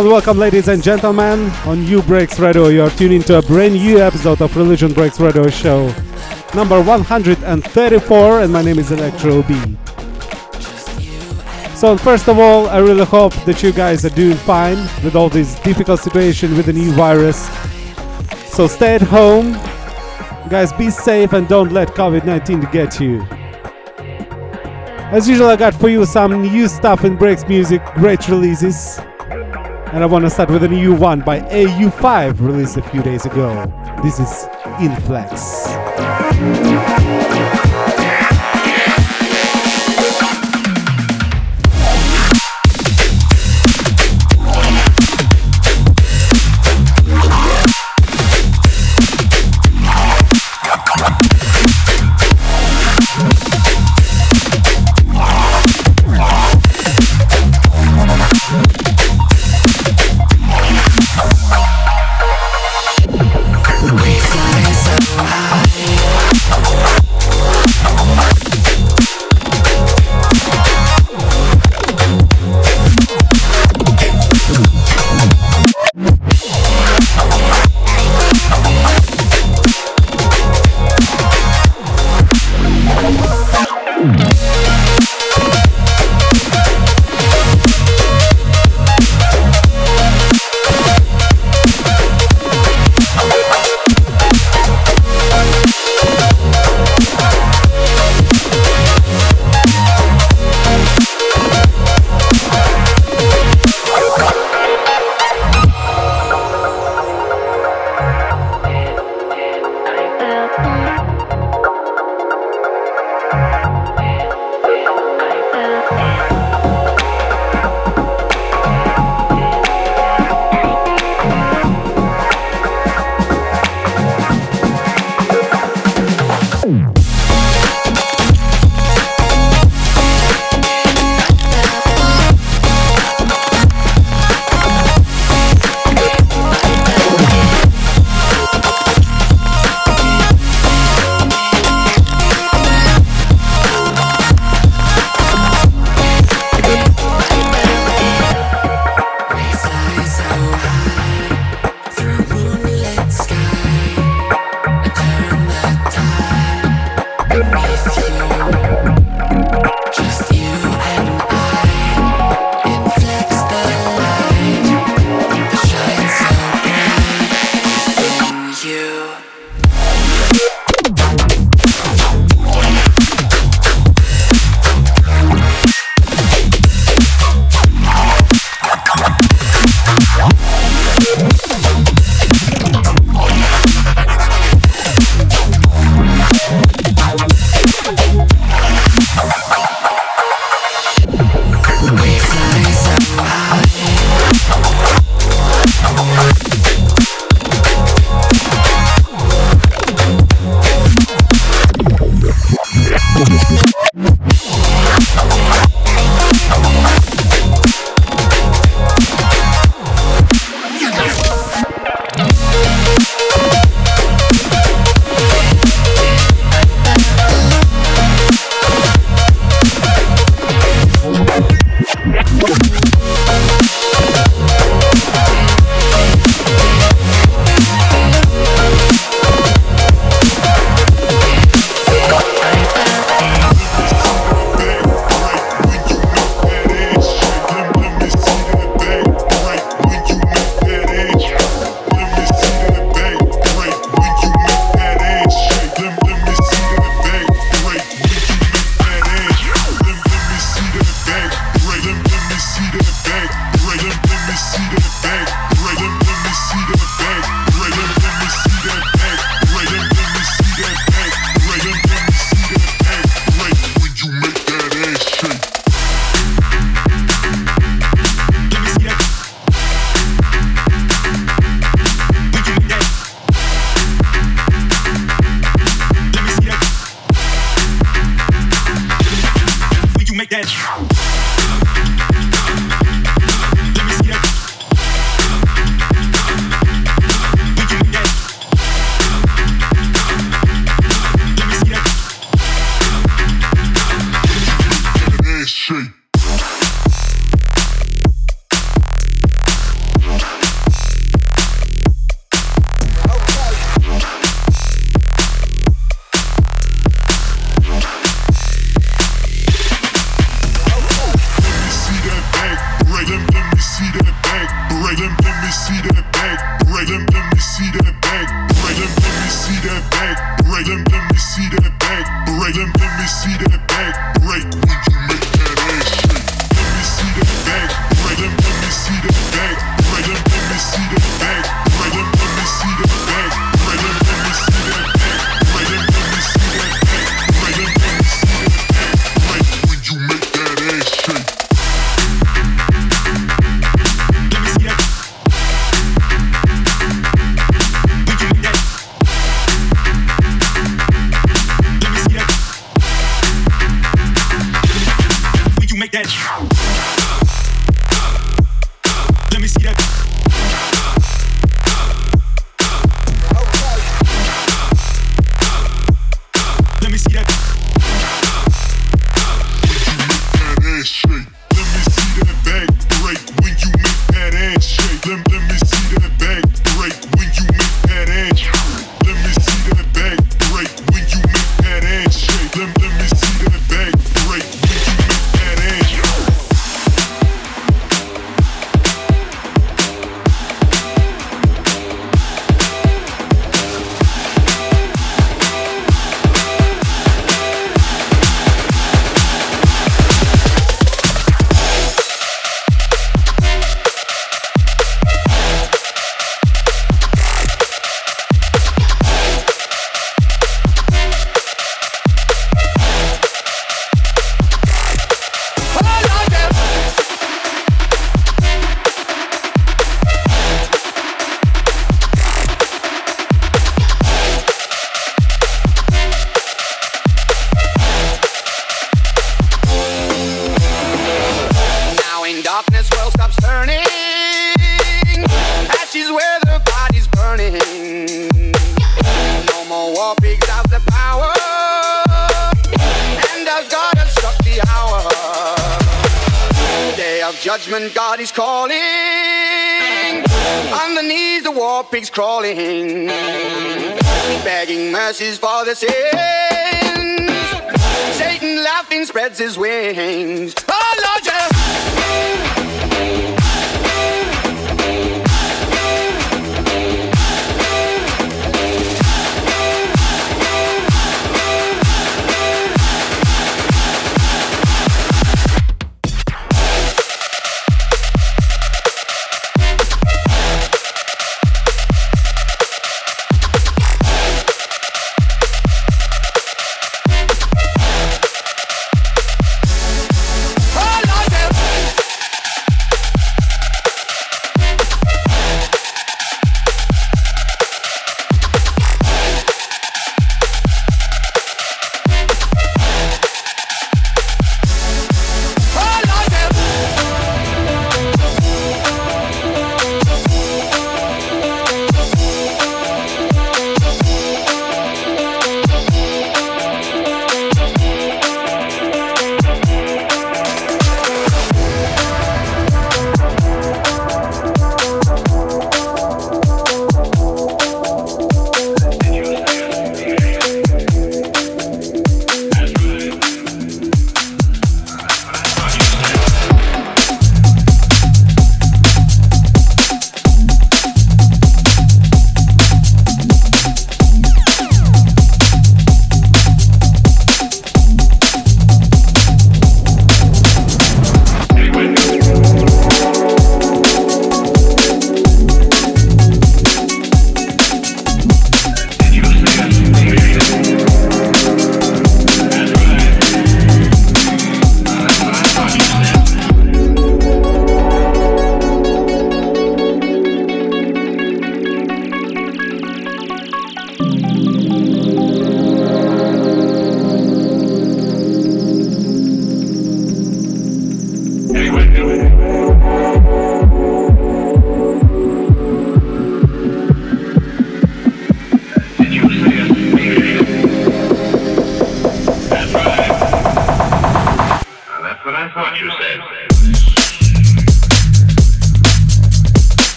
And welcome, ladies and gentlemen, on Nubreaks Radio. You are tuning to a brand new episode of Religion Breaks Radio Show, number 134, and my name is ElectroBiT. So, first of all, I really hope that you guys are doing fine with all this difficult situation with the new virus. So, stay at home, guys, be safe, and don't let COVID 19 get you. As usual, I got for you some new stuff in Breaks Music, great releases. And I want to start with a new one by AU5 released a few days ago. This is Inflex.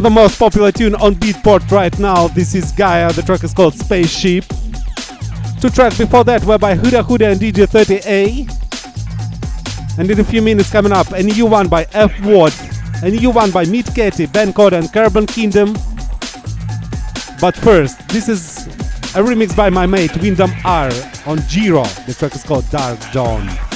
Of the most popular tune on Beatport right now. This is Gaia. The track is called Spaceship. Two tracks before that were by Huda Hudia and DJ 30A. And in a few minutes coming up, a new one by F Ward, a new one by Meet Katie, Ben Code and Carbon Kingdom. But first, this is a remix by my mate Wyndham R on Giro. The track is called Dark Dawn.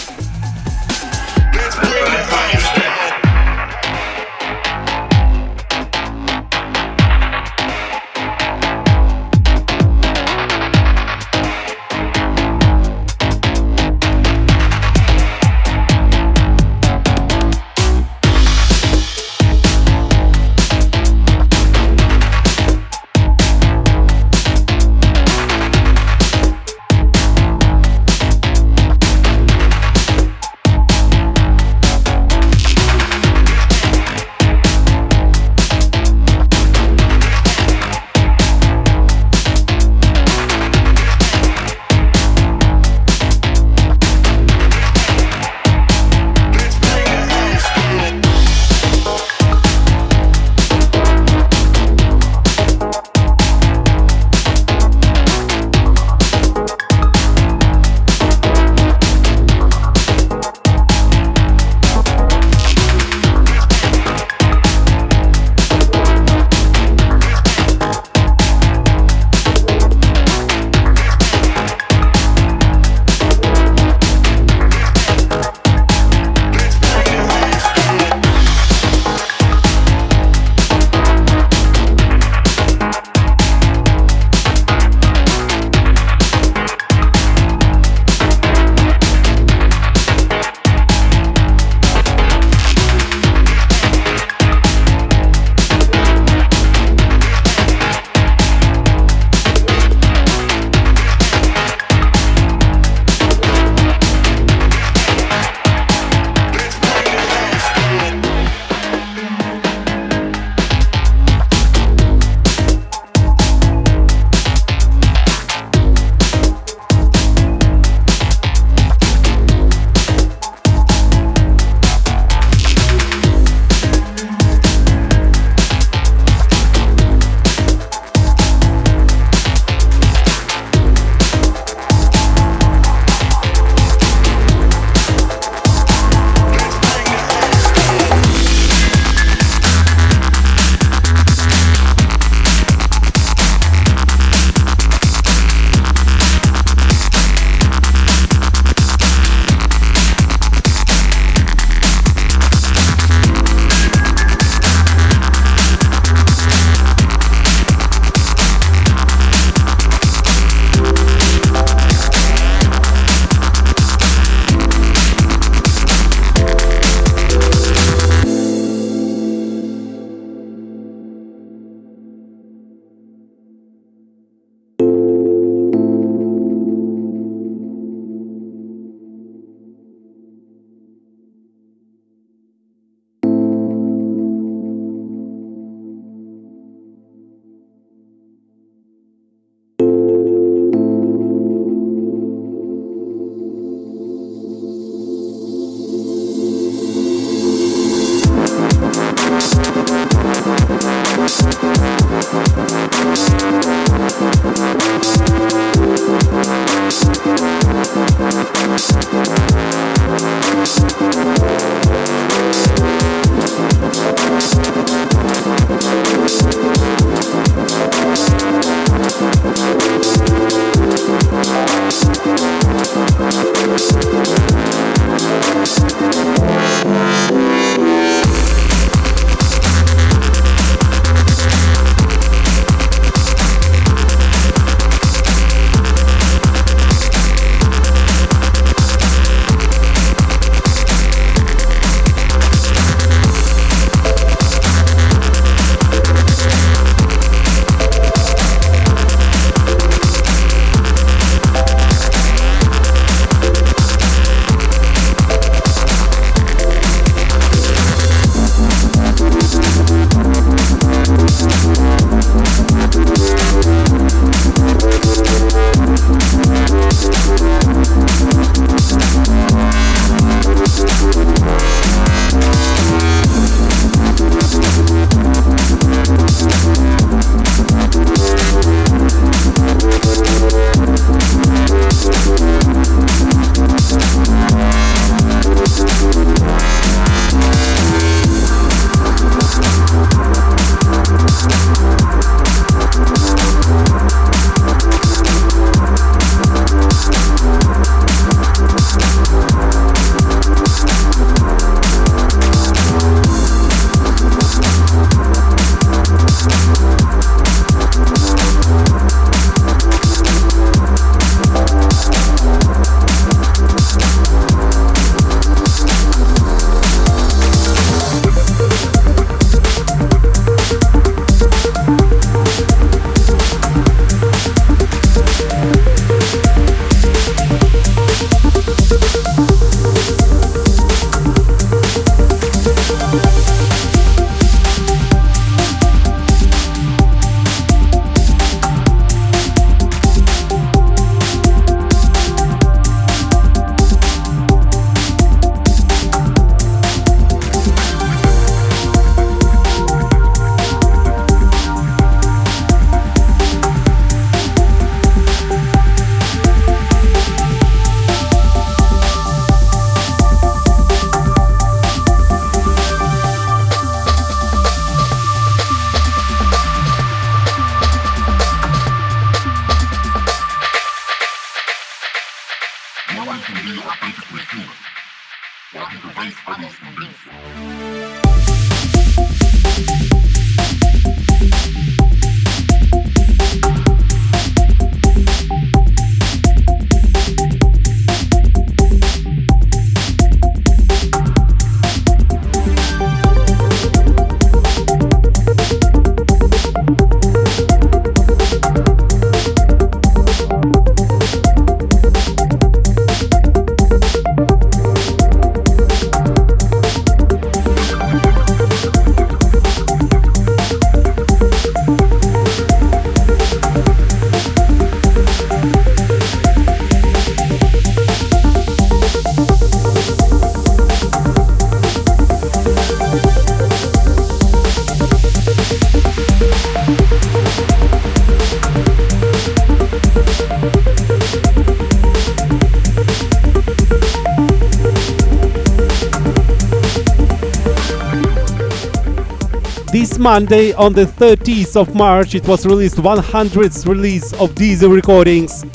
Monday, on the 30th of March, it was released 100th release of Diesel Recordings.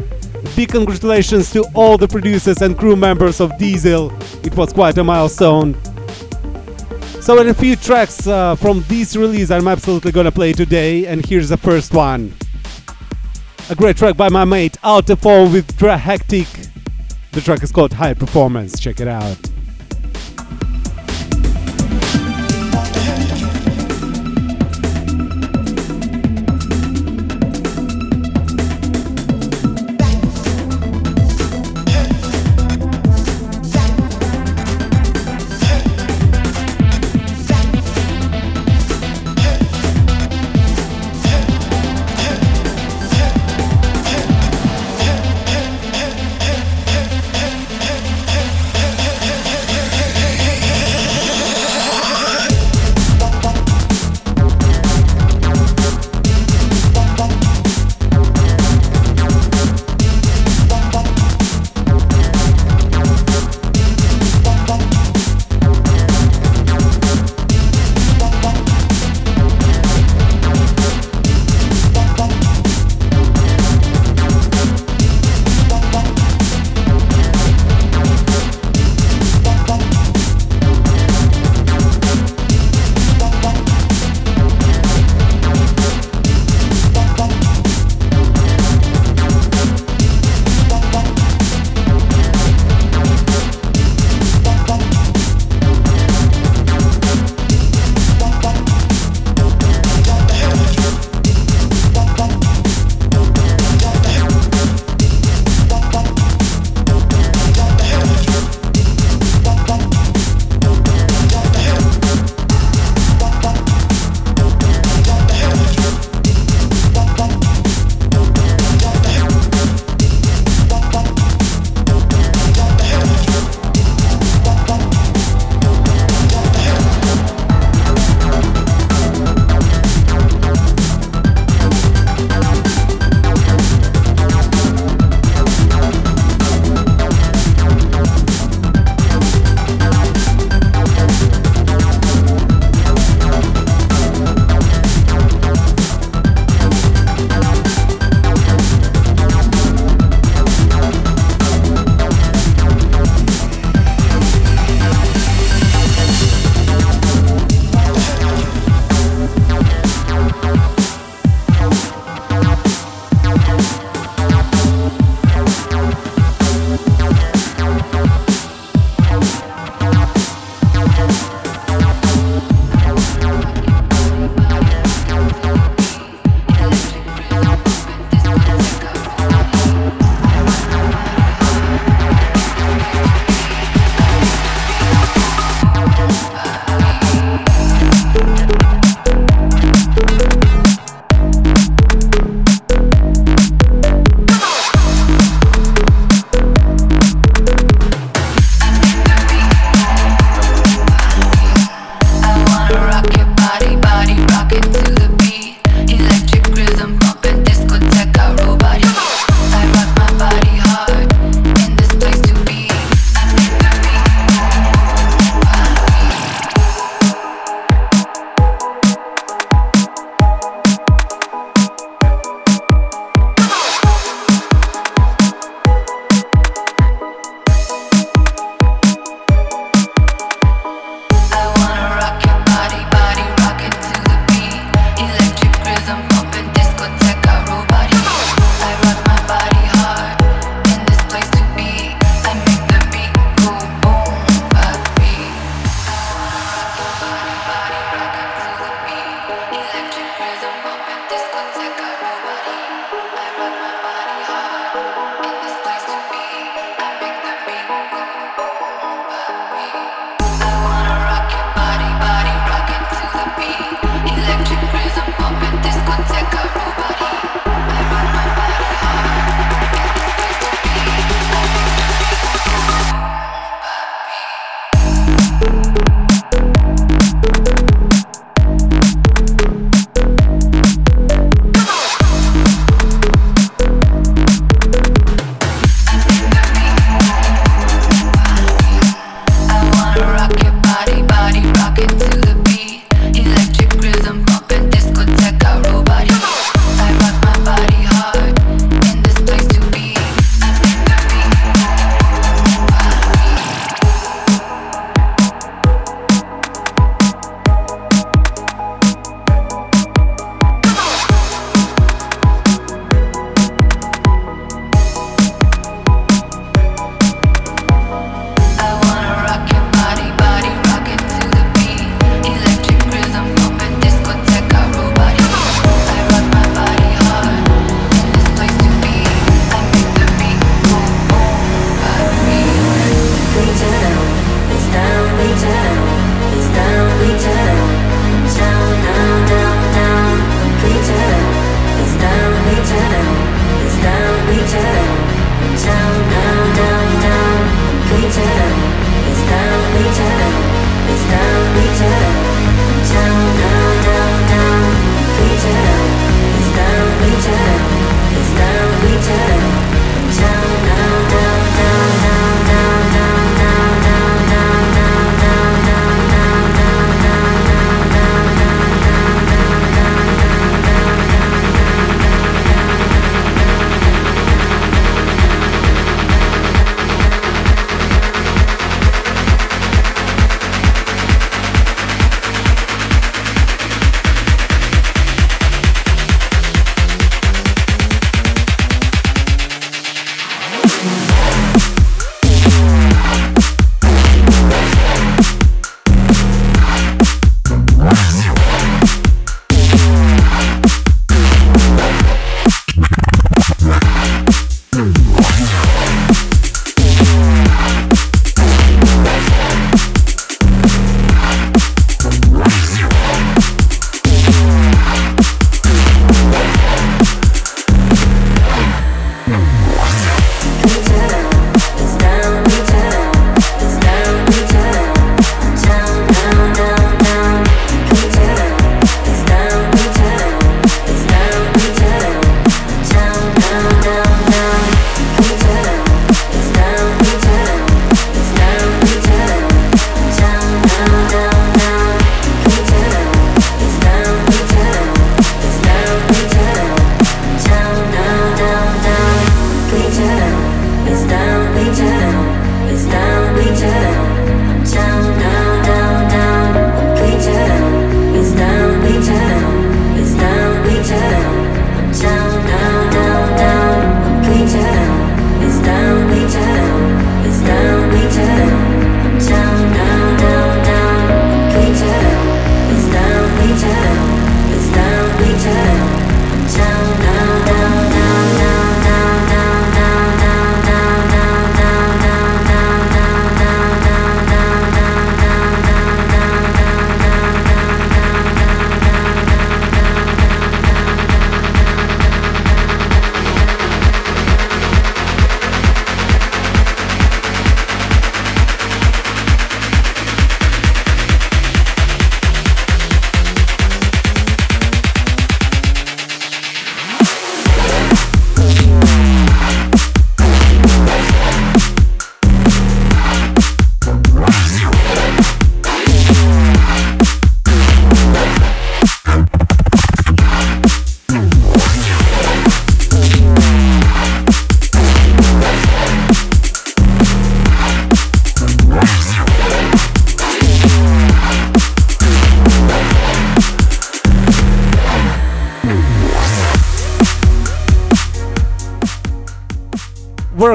Big congratulations to all the producers and crew members of Diesel. It was quite a milestone. So, a few tracks uh, from this release, I'm absolutely gonna play today, and here's the first one. A great track by my mate Altiphone with Dra Hectic. The track is called High Performance. Check it out.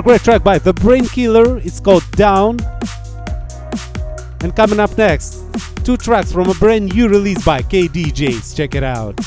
Great track by The Brain Killer. It's called Down. And coming up next, two tracks from a brand new release by KDJs. Check it out.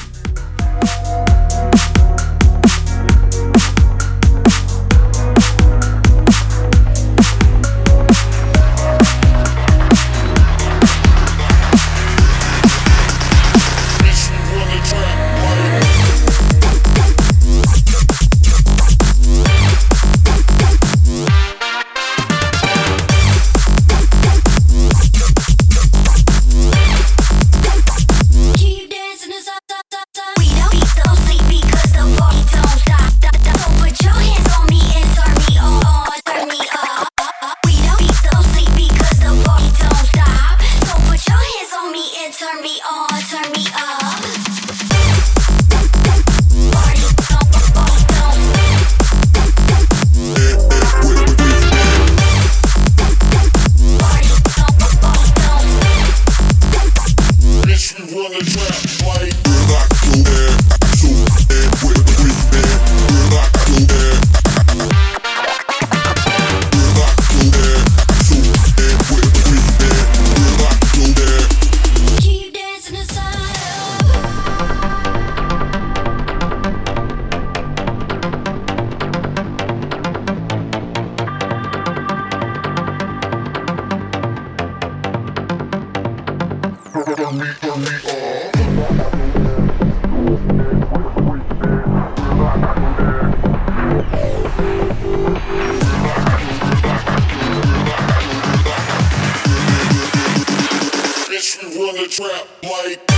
trap like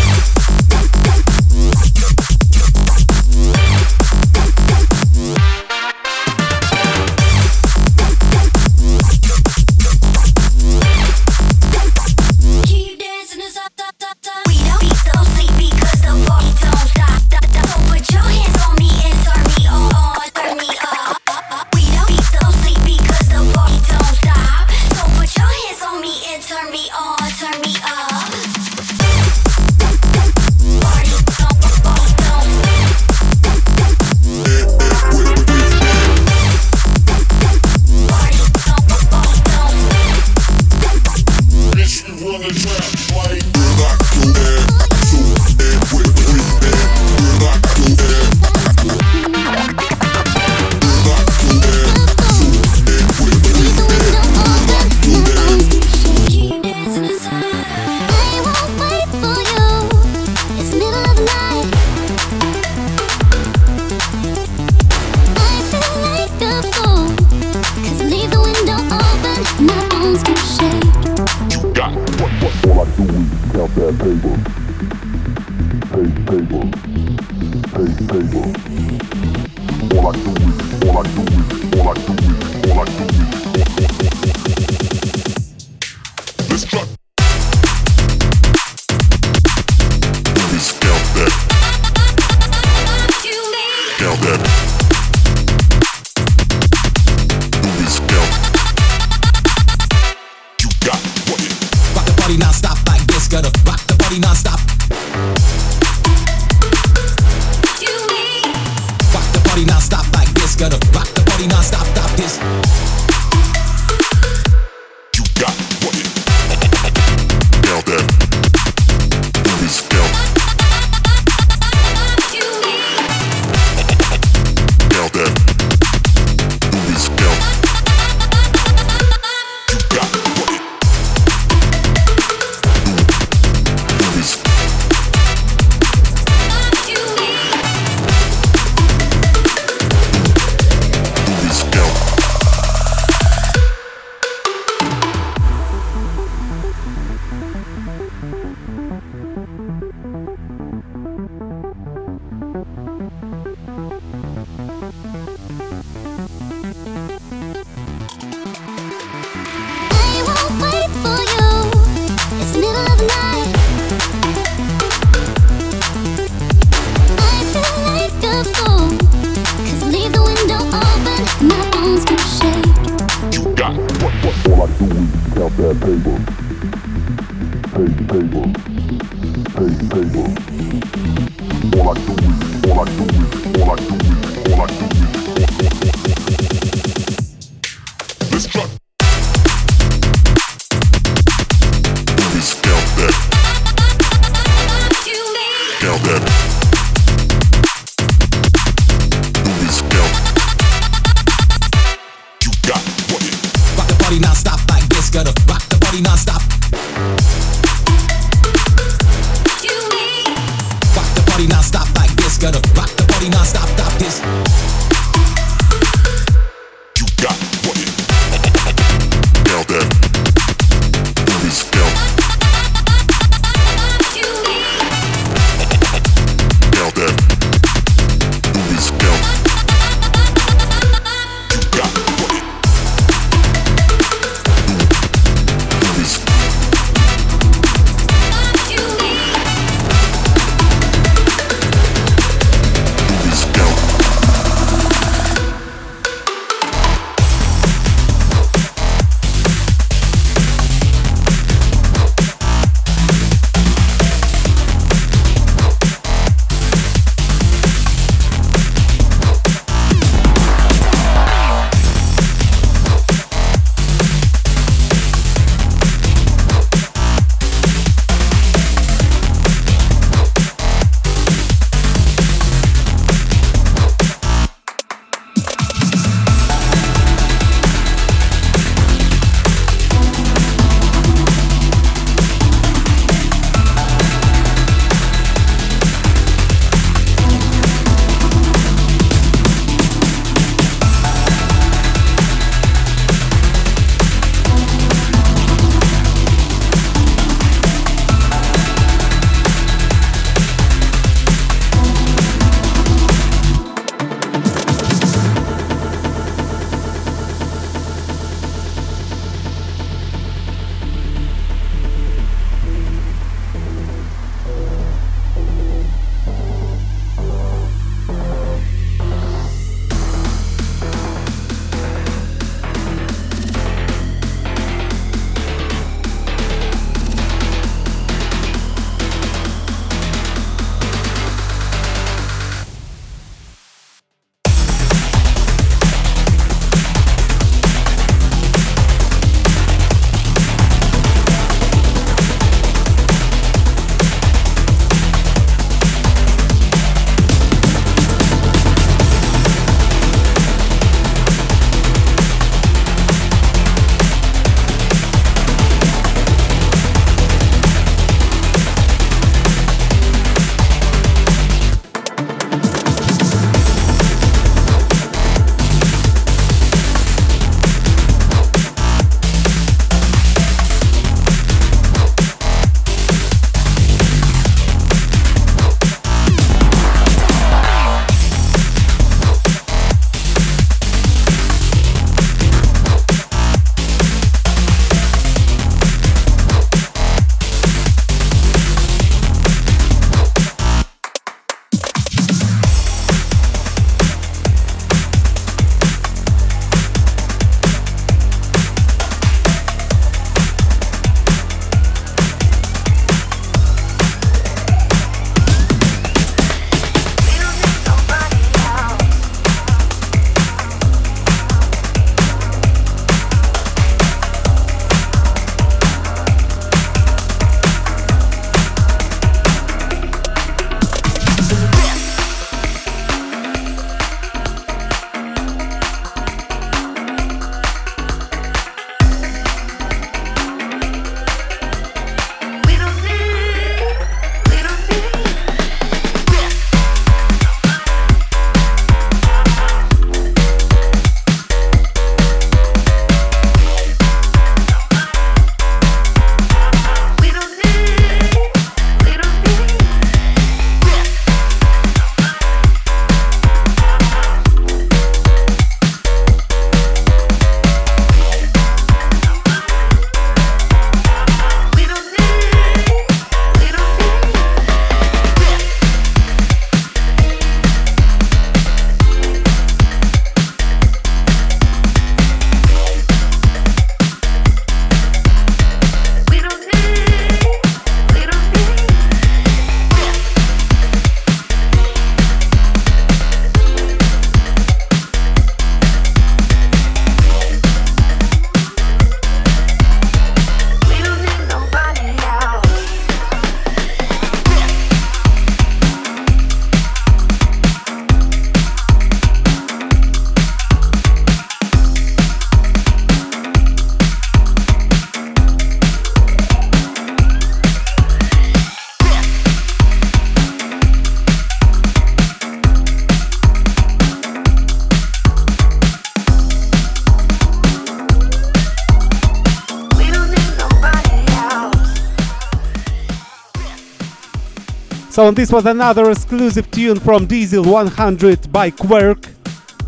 So this was another exclusive tune from Diesel 100 by Quirk.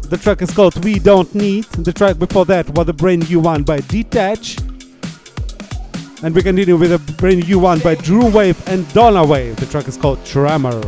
The track is called We Don't Need. The track before that was a brand new one by Detach. And we continue with a brand new one by Drew Wave and Donna Wave. The track is called Tremor.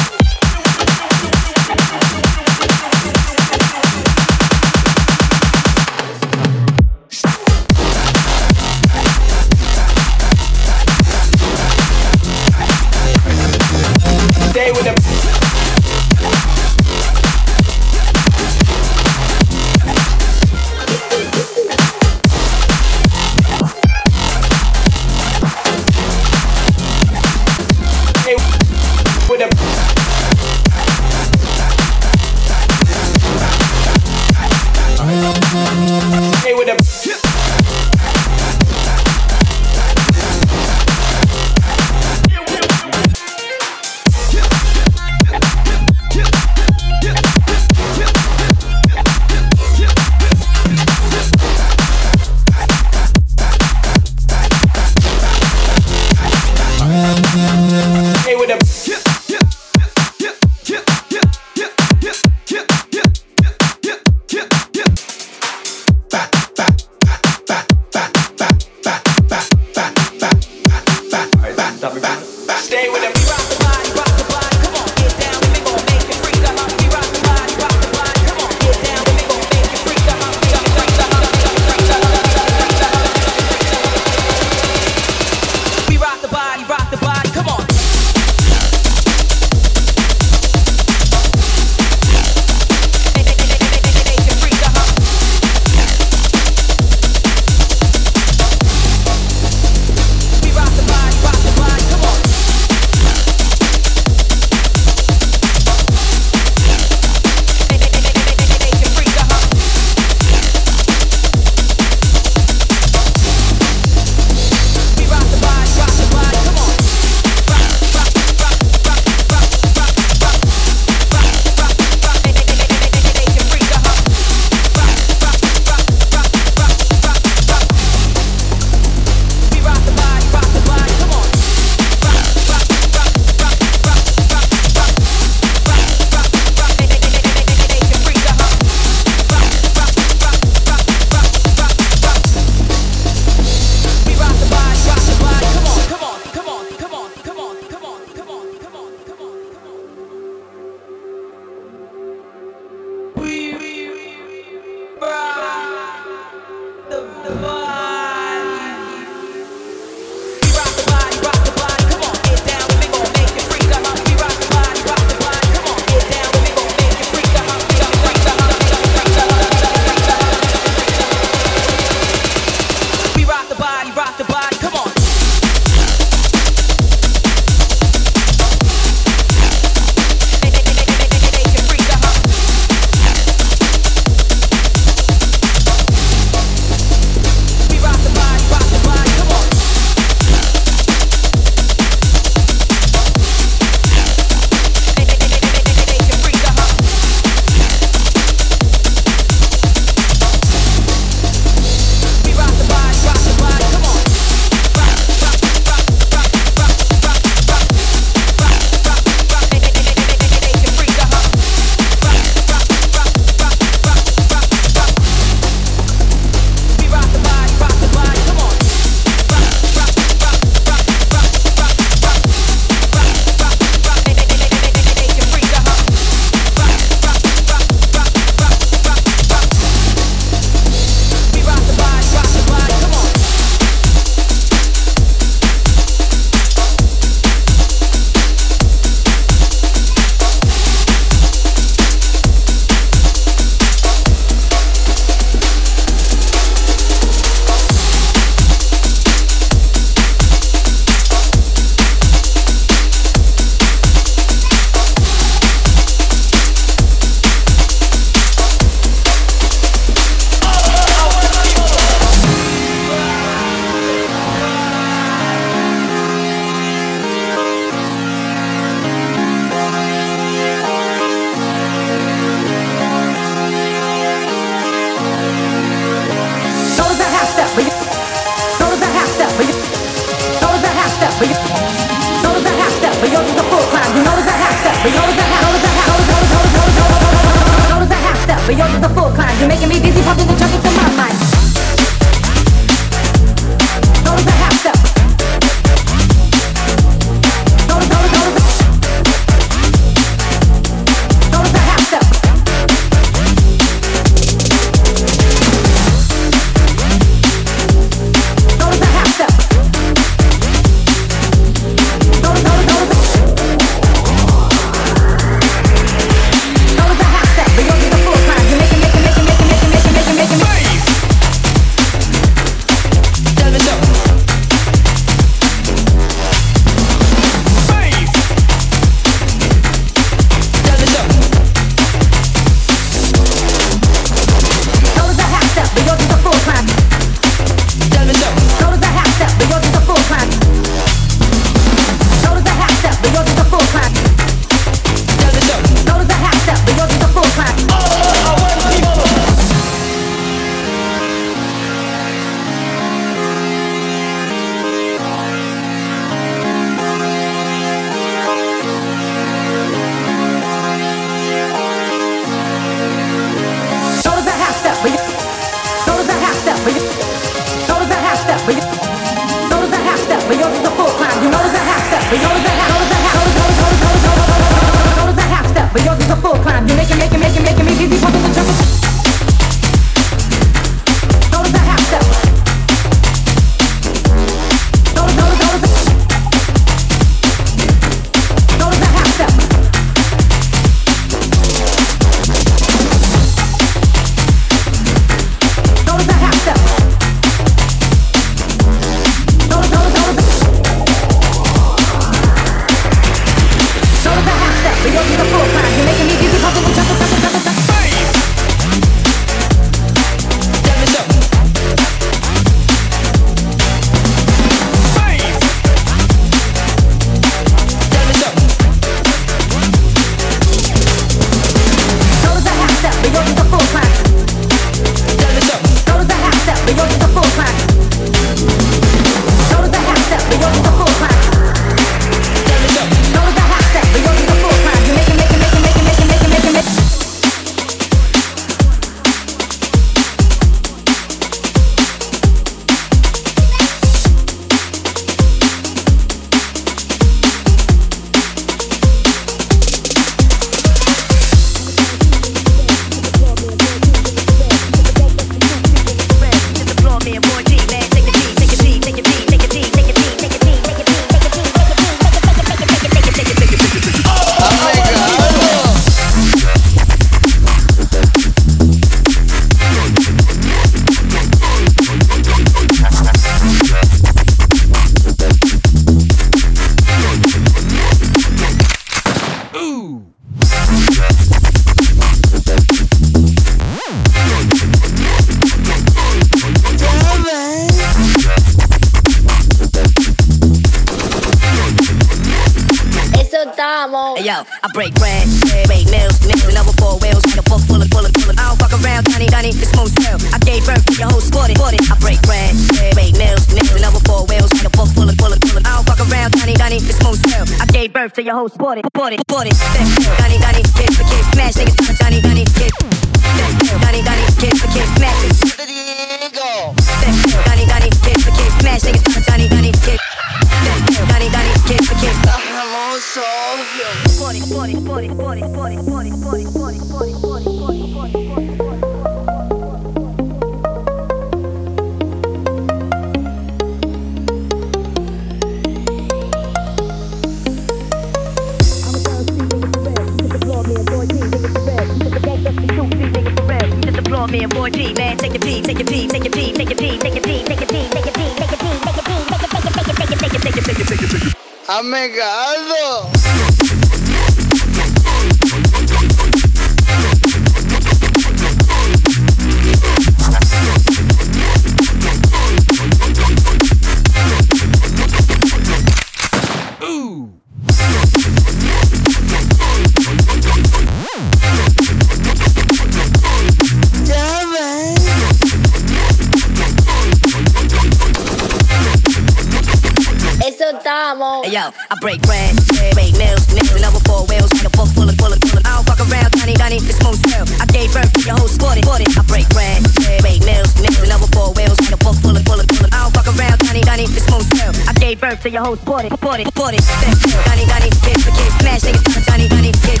estamos. Yo, I break bread, break meals, nails, and over four wheels, and a book full of, full of, full. I don't fuck around, Johnny, Johnny, this moon's real. I gave birth to your whole squad, it, I break bread, break meals, nails, and over four wheels, and a book full of, full of, full. I don't fuck around, Johnny, Johnny, this moon's real. I gave birth to your whole squad, it, squad, it, squad, it. Johnny, Johnny, kick the kick, smash niggas, Johnny, Johnny, kick.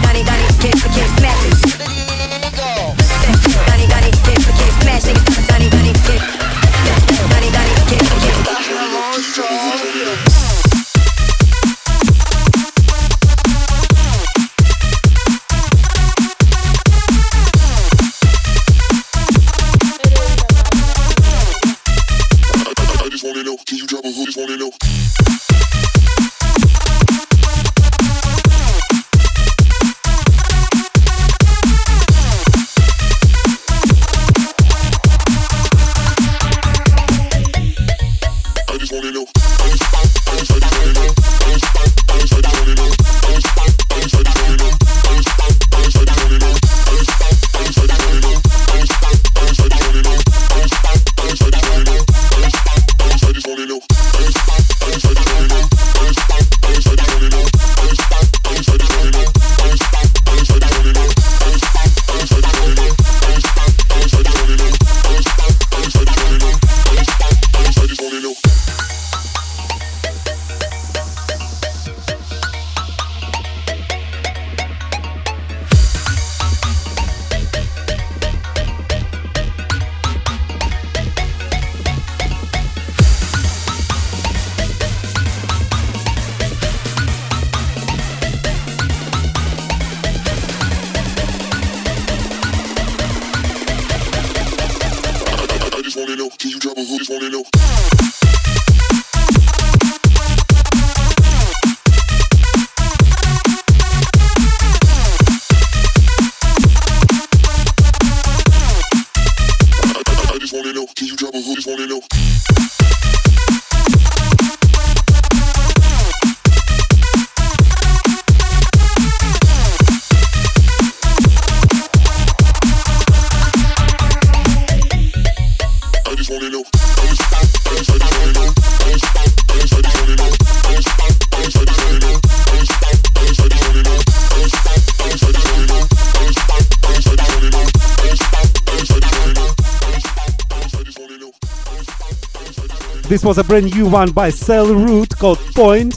Johnny, Johnny, kick the kick, smash niggas. Johnny, Johnny, kick the kick, smash niggas, Johnny, Johnny. Wanna know, can you drop a hook? Just wanna know. This was a brand new one by Cell Root called Point.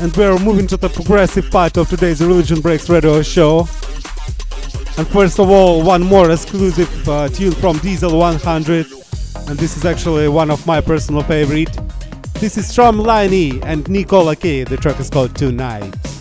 And we're moving to the progressive part of today's Religion Breaks radio show. And first of all, one more exclusive uh, tune from Diesel 100. And this is actually one of my personal favorite. This is from Liney and Nicola K. The track is called Tonight.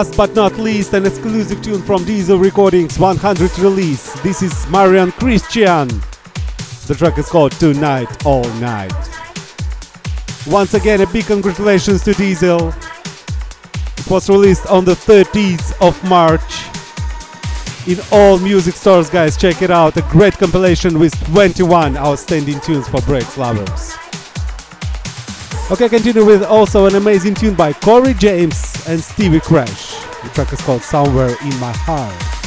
Last but not least, an exclusive tune from Diesel Recordings 100 release. This is Marian Christian. The track is called Tonight All Night. Once again, a big congratulations to Diesel. It was released on the 13th of March in all music stores, guys. Check it out. A great compilation with 21 outstanding tunes for breaks lovers. Okay, continue with also an amazing tune by Corey James and Stevie Crash. The track is called Somewhere in My Heart.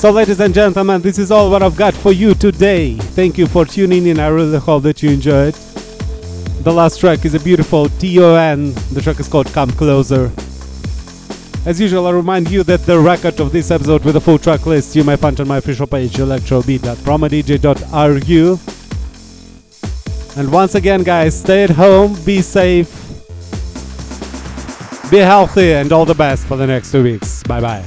So, ladies and gentlemen, this is all what I've got for you today. Thank you for tuning in. I really hope that you enjoyed. The last track is a beautiful TON. The track is called Come Closer. As usual, I remind you that the record of this episode with the full track list you may find on my official page, electrobit.promodj.ru. And once again, guys, stay at home, be safe, be healthy, and all the best for the next two weeks. Bye bye.